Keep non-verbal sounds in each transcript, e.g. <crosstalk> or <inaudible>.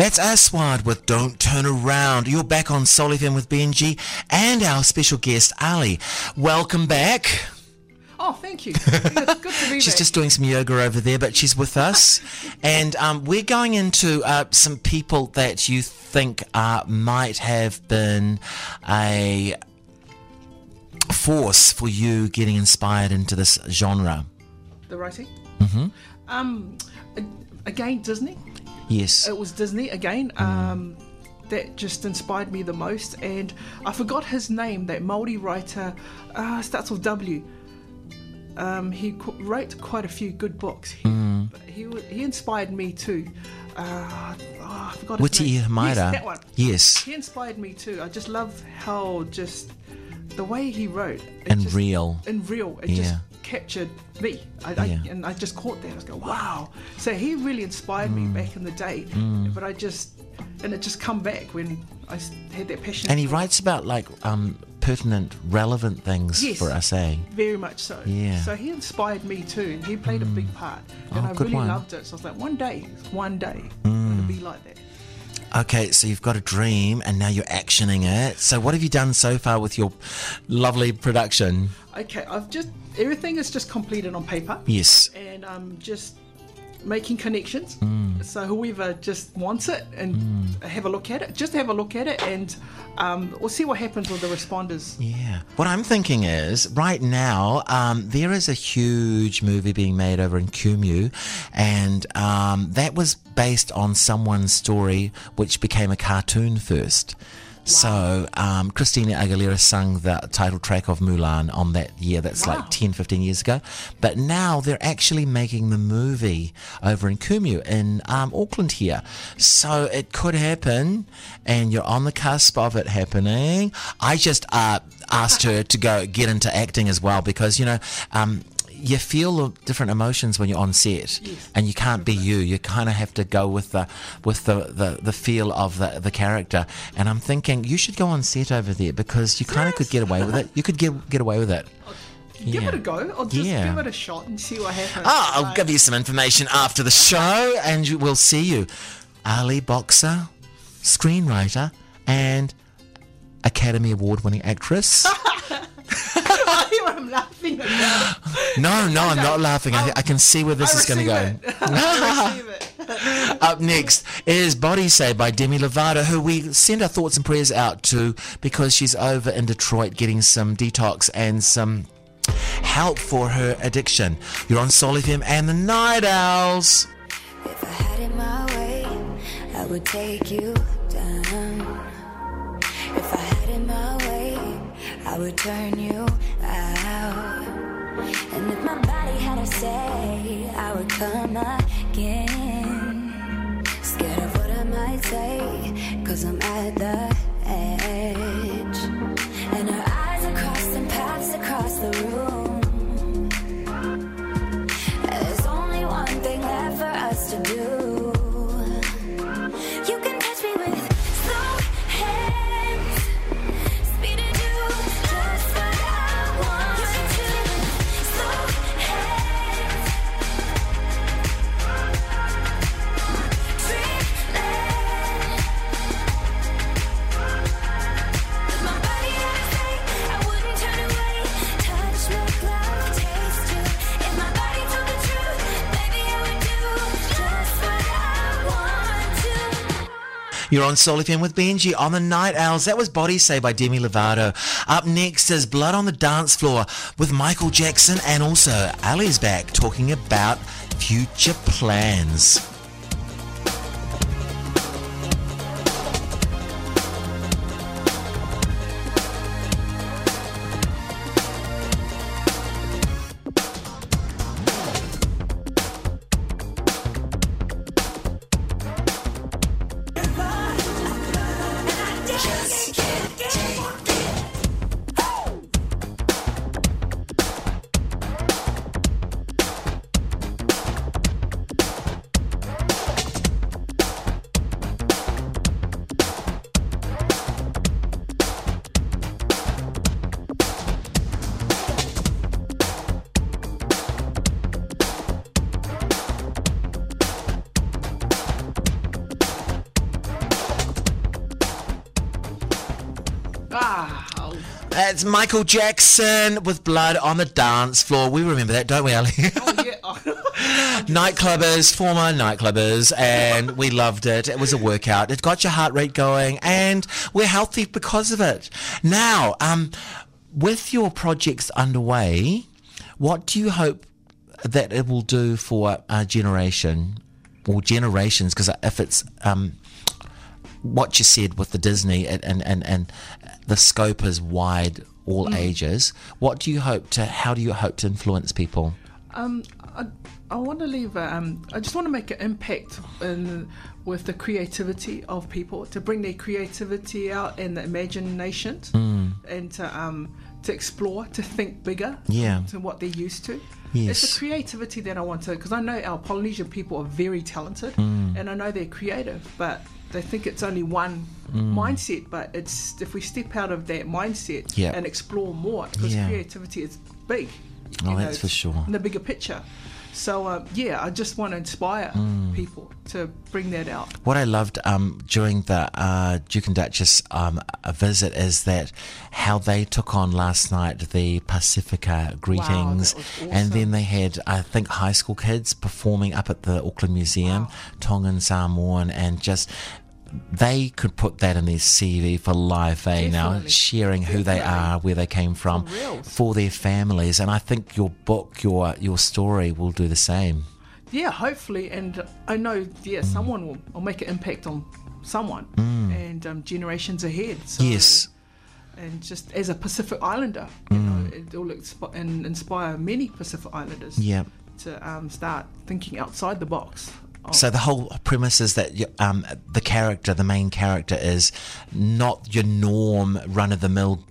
That's Aswad with Don't Turn Around. You're back on Soul FM with Benji and our special guest, Ali. Welcome back. Oh, thank you. Good, good to be <laughs> She's back. just doing some yoga over there, but she's with us. <laughs> and um, we're going into uh, some people that you think uh, might have been a force for you getting inspired into this genre. the writing. Mm-hmm. Um, again, Disney. Yes. It was Disney again. Um, that just inspired me the most, and I forgot his name. That Maori writer uh, starts with W. Um, he qu- wrote quite a few good books. He, he, he inspired me too. Uh, oh, I forgot his Witi name. Yes, that one. Yes. He inspired me too. I just love how just the way he wrote And just- real. and real. It Yeah. just captured me. I, I, Yeah. and I just caught that. I was going, wow. So he really inspired Mm. me back in the day. But I just and it just come back when I had that passion. And he writes about like um, pertinent, relevant things Yes. for us, eh? Very much so. Yeah. Mm. So he inspired me too, and he played a big part. And Oh, I really one. Mm. loved it. So I was like, one day, one day, it'll be like that. Okay, so you've got a dream and now you're actioning it. So, what have you done so far with your lovely production? Okay, I've just everything is just completed on paper. Yes. and I'm just making connections. Mm. So whoever just wants it and have a look at it, just have a look at it, and um, we'll see what happens with the responders. Yeah. What I'm thinking is, right now, um, there is a huge movie being made over in Kumeu, and um, that was based on someone's story which became a cartoon first. So, um, Christina Aguilera sung the title track of Mulan on that year. That's Wow. like 10, 15 years ago. But now they're actually making the movie over in Kumeu in um, Auckland here. So it could happen, and you're on the cusp of it happening. I just uh, asked her to go get into acting as well because, you know, um, you feel the different emotions when you're on set, Yes. and you can't be you. You kind of have to go with the with the, the, the feel of the, the character. And I'm thinking you should go on set over there because you kind of could get away with it. You could get get away with it. Give Yeah. it a go, or just Yeah. give it a shot and see what happens. Ah, I'll Like, give you some information after the show, and we'll see you. Ali Boxer, screenwriter, and Academy Award winning actress. <laughs> I hear what I'm laughing about. No, no, I'm not laughing. I, I can see where this I is going to go. it. <laughs> I receive it. <laughs> Up next is Body Say by Demi Lovato, who we send our thoughts and prayers out to because she's over in Detroit getting some detox and some help for her addiction. You're on Soul FM and the Night Owls. If I had it my way, I would take you down. If I had it my way, I would turn you out. And if my body had a say, I would come again. Scared of what I might say, cause I'm at the You're on Soul FM with Benji on the Night Owls. That was Body Say by Demi Lovato. Up next is Blood on the Dance Floor with Michael Jackson and also Ali's back talking about future plans. Wow. It's Michael Jackson with blood on the dance floor. We remember that, don't we, Ali? Oh, yeah. <laughs> nightclubbers, former nightclubbers, and we loved it. It was a workout. It got your heart rate going, and we're healthy because of it. Now, um, with your projects underway, what do you hope that it will do for a generation or generations? Because if it's um, what you said with the Disney and, and, and, and the scope is wide, all ages. What do you hope to? How do you hope to influence people? Um, I, I want to leave. a, Um, I just want to make an impact in, with the creativity of people to bring their creativity out and the imagination, Mm. and to um, to explore, to think bigger, Yeah. to what they're used to. Yes. It's the creativity that I want to, because I know our Polynesian people are very talented, Mm. and I know they're creative, but they think it's only one Mm. mindset. But it's if we step out of that mindset Yeah. and explore more, because Yeah. creativity is big. Oh, you that's for sure. In the bigger picture. So uh, yeah, I just want to inspire Mm. people to bring that out. What I loved um, during the uh, Duke and Duchess um, visit is that how they took on last night the Pacifica greetings, was and then they had I think high school kids performing up at the Auckland Museum, Tongan Samoan, and just. They could put that in their CV for life, eh? Now sharing who they are, where they came from, For for their families, and I think your book, your your story, will do the same. Yeah, hopefully, and I know yeah, someone will, will make an impact on someone and um, generations ahead. So, Mm. Yes. And just as a Pacific Islander, you know, it will and inspire many Pacific Islanders Yeah. to um, start thinking outside the box. Of- So the whole premise is that um, the character, the main character, is not your norm, run of the mill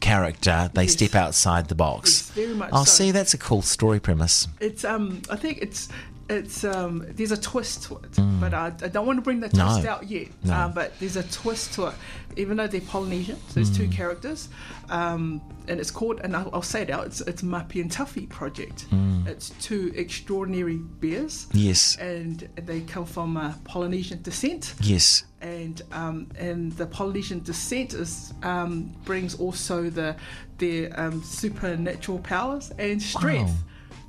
character. They Yes. step outside the box. Yes, very much Oh, so. see, that's a cool story premise. It's um I think it's it's um there's a twist to it, but I, I don't want to bring the Mm. No. twist out yet. No. Um, but there's a twist to it, even though they're Polynesian. So there's Mm. two characters, um, and it's called and I'll, I'll say it out. It's it's Mapi and Tuffy project. Mm. It's two extraordinary bears, Yes, and they come from uh, Polynesian descent yes, and um, and the Polynesian descent is um, brings also the their um, supernatural powers and strength. Wow.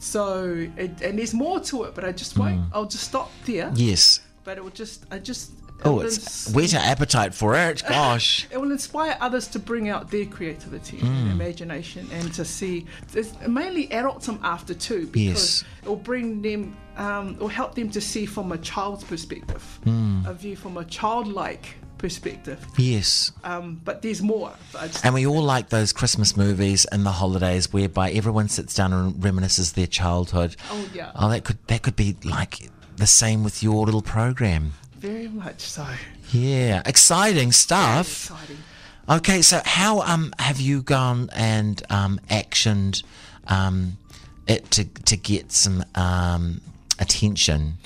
So it, and there's more to it, but I just won't. I'll just stop there. yes. But it will just I just Oh, it's ins- whet an appetite for it. <laughs> Gosh. it will inspire others to bring out their creativity Mm. and imagination and to see there's mainly adults I'm after too because Yes. it will bring them um, it will help them to see from a child's perspective Mm. a view from a childlike perspective Yes. um, but there's more And we all like those Christmas movies and the holidays whereby everyone sits down and reminisces their childhood. Oh, yeah. Oh, that could that could be like the same with your little program. very much so Yeah, exciting stuff. exciting Okay, so how um have you gone and um actioned um it to to get some um attention?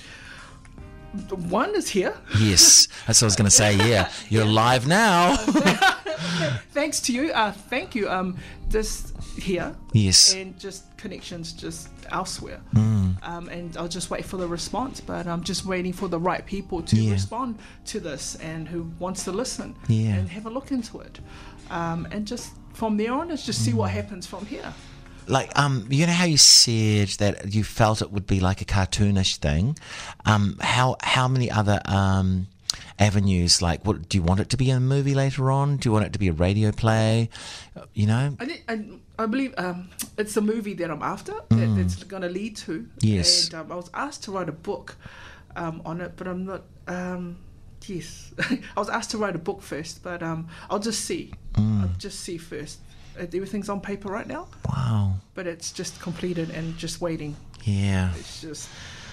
One is here Yes, that's what I was going to say. Yeah, <laughs> you're live now. <laughs> thanks to you uh, thank you um, this here Yes. and just connections just elsewhere. Mm. Um, and I'll just wait for the response, but I'm just waiting for the right people to Yeah. respond to this and who wants to listen Yeah. and have a look into it. Um, and just from there on, is just see Mm. what happens from here. Like um you know how you said that you felt it would be like a cartoonish thing um how how many other um avenues like what do you want it to be a movie later on do you want it to be a radio play you know I think I, I believe um, it's a movie that I'm after that, that's going to lead to. Mm. Yes. And um, I was asked to write a book um, on it, but I'm not. Um, yes, <laughs> I was asked to write a book first, but um, I'll just see. Mm. I'll just see first. Uh, Everything's on paper right now, wow but it's just completed and just waiting. yeah It's just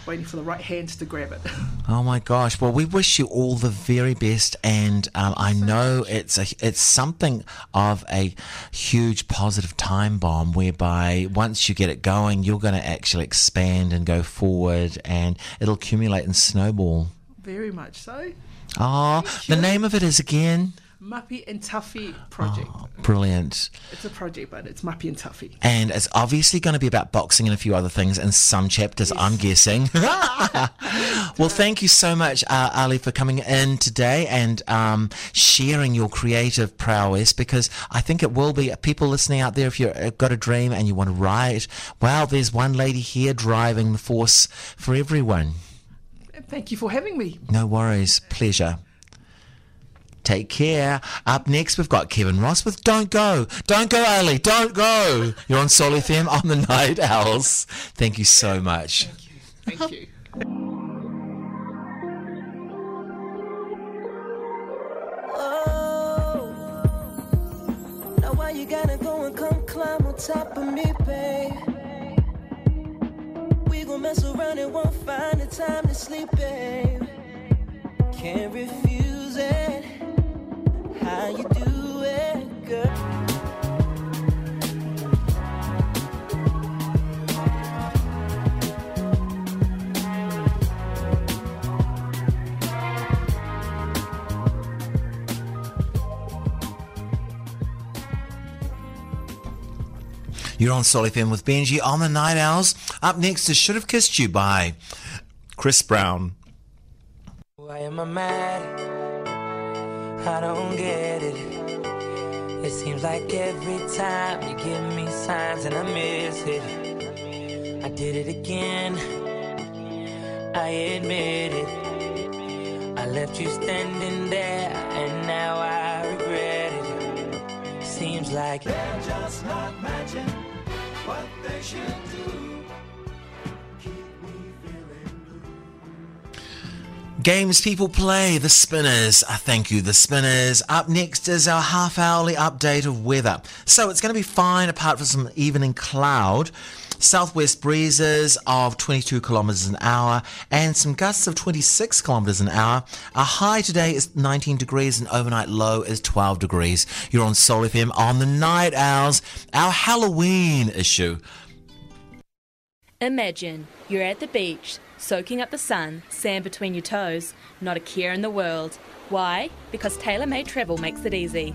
waiting for the right hands to grab it. <laughs> Oh my gosh! Well, we wish you all the very best, and um, I know it's a it's something of a huge positive time bomb, whereby once you get it going, you're going to actually expand and go forward, and it'll accumulate and snowball. Very much so. Oh, the name of it is again. Mappy and Tuffy project. Brilliant. It's a project, but it's Mappy and Tuffy. And it's obviously going to be about boxing and a few other things in some chapters, I'm guessing. <laughs> well, thank you so much, uh, Ali, for coming in today and um, sharing your creative prowess because I think it will be people listening out there if you've got a dream and you want to write. Wow, there's one lady here driving the force for everyone. Thank you for having me. No worries. Pleasure. Take care. Up next, we've got Kevin Ross with Don't Go. Don't go, Ali. Don't go. You're on Sol FM on the Night Owls. Thank you so much. Thank you. Oh, now you gotta go and come climb on top of me, babe? We gon' mess around and won't find the time to sleep, babe. Can't refuse it. How you do it, girl? You're on Sol FM with Benji on the Night Owls. Up next is Should Have Kissed You by Chris Brown. Why am I mad? I don't get it. It seems like every time you give me signs and I miss it. I did it again. I admit it. I left you standing there and now I regret it. Seems like they're just not matching what they should do. Games people play, the Spinners. Uh, thank you, the Spinners. Up next is our half hourly update of weather. So it's going to be fine apart from some evening cloud. Southwest breezes of 22 kilometres an hour and some gusts of 26 kilometres an hour. Our high today is 19 degrees and overnight low is 12 degrees. You're on Soul FM on the Night Owls, our Halloween issue. Imagine you're at the beach, soaking up the sun, sand between your toes, not a care in the world. Why? Because TaylorMade Travel makes it easy.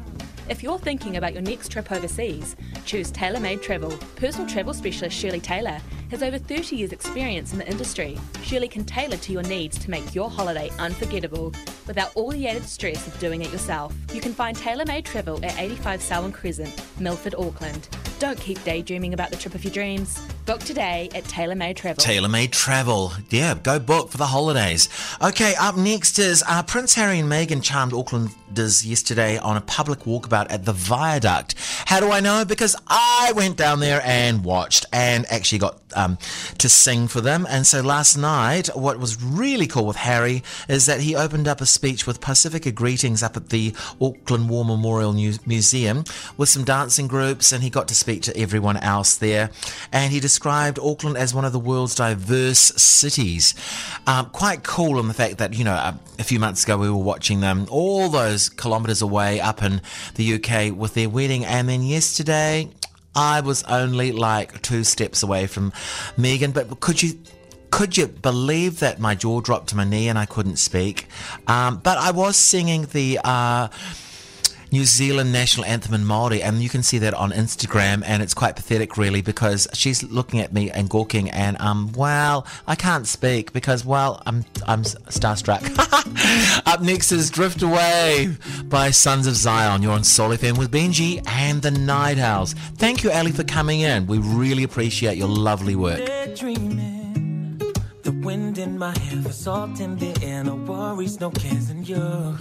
If you're thinking about your next trip overseas, choose TaylorMade Travel. Personal travel specialist Shirley Taylor has over 30 years' experience in the industry. Shirley can tailor to your needs to make your holiday unforgettable without all the added stress of doing it yourself. You can find TaylorMade Travel at 85 Selwyn Crescent, Milford, Auckland. Don't keep daydreaming about the trip of your dreams. Book today at TaylorMade Travel. TaylorMade Travel. Yeah, go book for the holidays. Okay, up next is uh, Prince Harry and Meghan charmed Aucklanders yesterday on a public walkabout at the Viaduct. How do I know? Because I went down there and watched and actually got um, to sing for them. And so last night, what was really cool with Harry is that he opened up a speech with Pacifica greetings up at the Auckland War Memorial Mu- Museum with some dancing groups, and he got to speak to everyone else there. And he described Auckland as one of the world's diverse cities. Um, quite cool in the fact that, you know, a, a few months ago we were watching them all those kilometres away up in the UK with their wedding, and then yesterday I was only like two steps away from Meghan. But could you could you believe that my jaw dropped to my knee and I couldn't speak? Um, but I was singing the. Uh, New Zealand national anthem in Maori, and you can see that on Instagram, and it's quite pathetic, really, because she's looking at me and gawking, and um, well, I can't speak because, well, I'm I'm starstruck. <laughs> Up next is "Drift Away" by Sons of Zion. You're on Soul FM with Benji and the Night Owls. Thank you, Ali, for coming in. We really appreciate your lovely work. The wind in my hair, the salt in the air, no worries, no cares in you.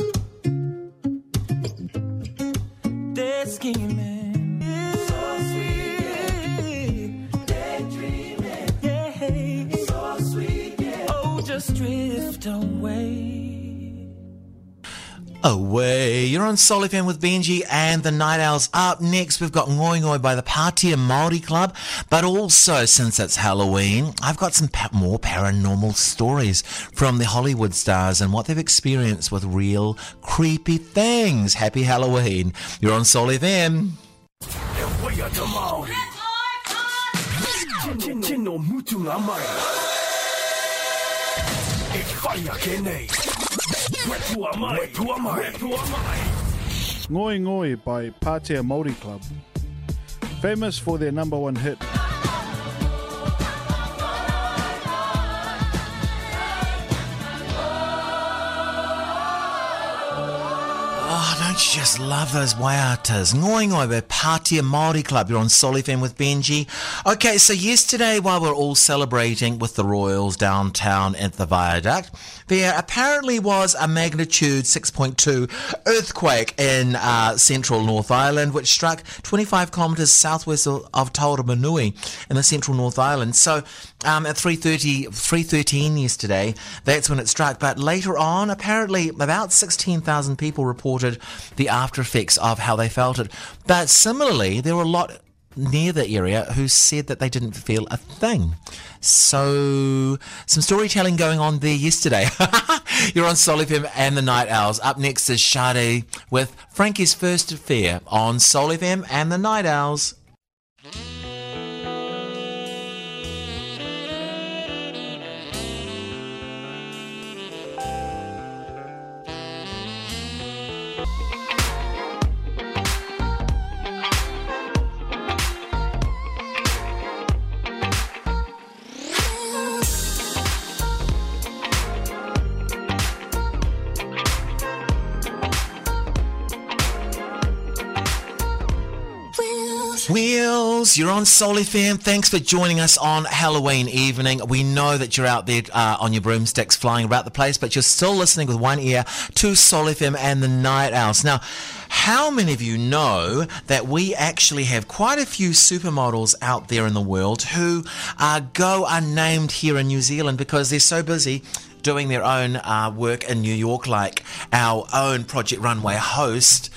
They're scheming. So sweet. Daydreaming. Yeah. So sweet. Yeah. Oh, just drift away. Away. You're on Soul with Benji and the Night Owls. Up next, we've got Ngoi Ngoi by the Pātea Māori Club. But also, since it's Halloween, I've got some pa- more paranormal stories from the Hollywood stars and what they've experienced with real creepy things. Happy Halloween. You're on Soul. Ngoi Ngoi by Pātea Māori Club. Famous for their number one hit, Oh, don't you just love those waiatas? Ngoi Pātea Māori Club. You're on Sol FM with Benji. Okay, so yesterday while we're all celebrating with the Royals downtown at the Viaduct, there apparently was a magnitude 6.2 earthquake in uh, central North Island, which struck 25 kilometres southwest of, of Tauramanui in the central North Island. So um, at 3.30, 3.13 yesterday, that's when it struck. But later on, apparently about 16,000 people reported the after effects of how they felt it. But similarly, there were a lot near the area who said that they didn't feel a thing. So, some storytelling going on there yesterday. <laughs> You're on Sol FM and the Night Owls. Up next is Sade with Frankie's First Affair on Sol FM and the Night Owls. You're on FM. Thanks for joining us on Halloween evening. We know that you're out there uh, on your broomsticks flying about the place, but you're still listening with one ear to FM and the Night Owls. Now, how many of you know that we actually have quite a few supermodels out there in the world who uh, go unnamed here in New Zealand because they're so busy doing their own uh, work in New York, like our own Project Runway host.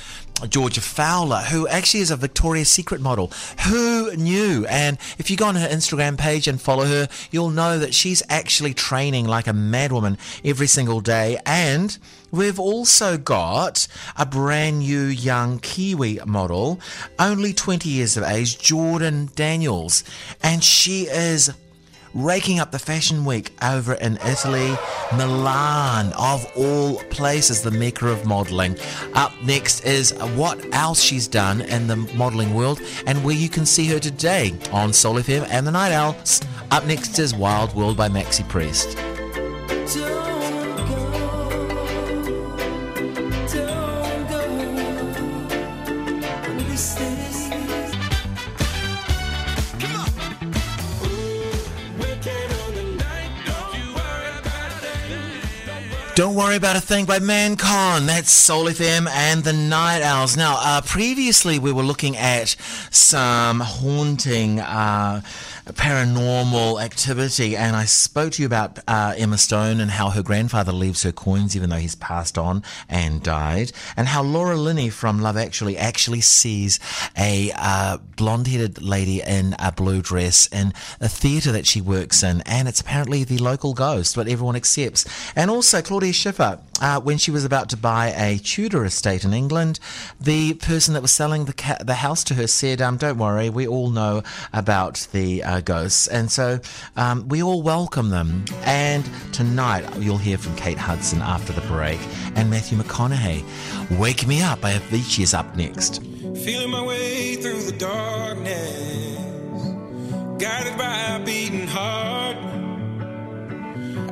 Georgia Fowler, who actually is a Victoria's Secret model. Who knew? And if you go on her Instagram page and follow her, you'll know that she's actually training like a madwoman every single day. And we've also got a brand new young Kiwi model, only 20 years of age, Jordan Daniels. And she is raking up the fashion week over in Italy, Milan, of all places, the mecca of modelling. Up next is what else she's done in the modelling world and where you can see her today on Sol FM and the Night Owls. Up next is Wild World by Maxi Priest. Worry about a thing by Mancon. That's Soul FM and the Night Owls. Now, uh, previously we were looking at some haunting, uh, paranormal activity, and I spoke to you about uh, Emma Stone and how her grandfather leaves her coins even though he's passed on and died, and how Laura Linney from Love Actually actually sees a uh, blonde-headed lady in a blue dress in a theatre that she works in, and it's apparently the local ghost, but everyone accepts. And also Claudia Schiffer, uh, when she was about to buy a Tudor estate in England, the person that was selling the ca- the house to her said, um, "Don't worry, we all know about the uh, ghosts, and so um, we all welcome them." And tonight you'll hear from Kate Hudson after the break, and Matthew McConaughey. "Wake Me Up" by Avicii is up next. Feeling my way through the darkness, guided by a beating heart.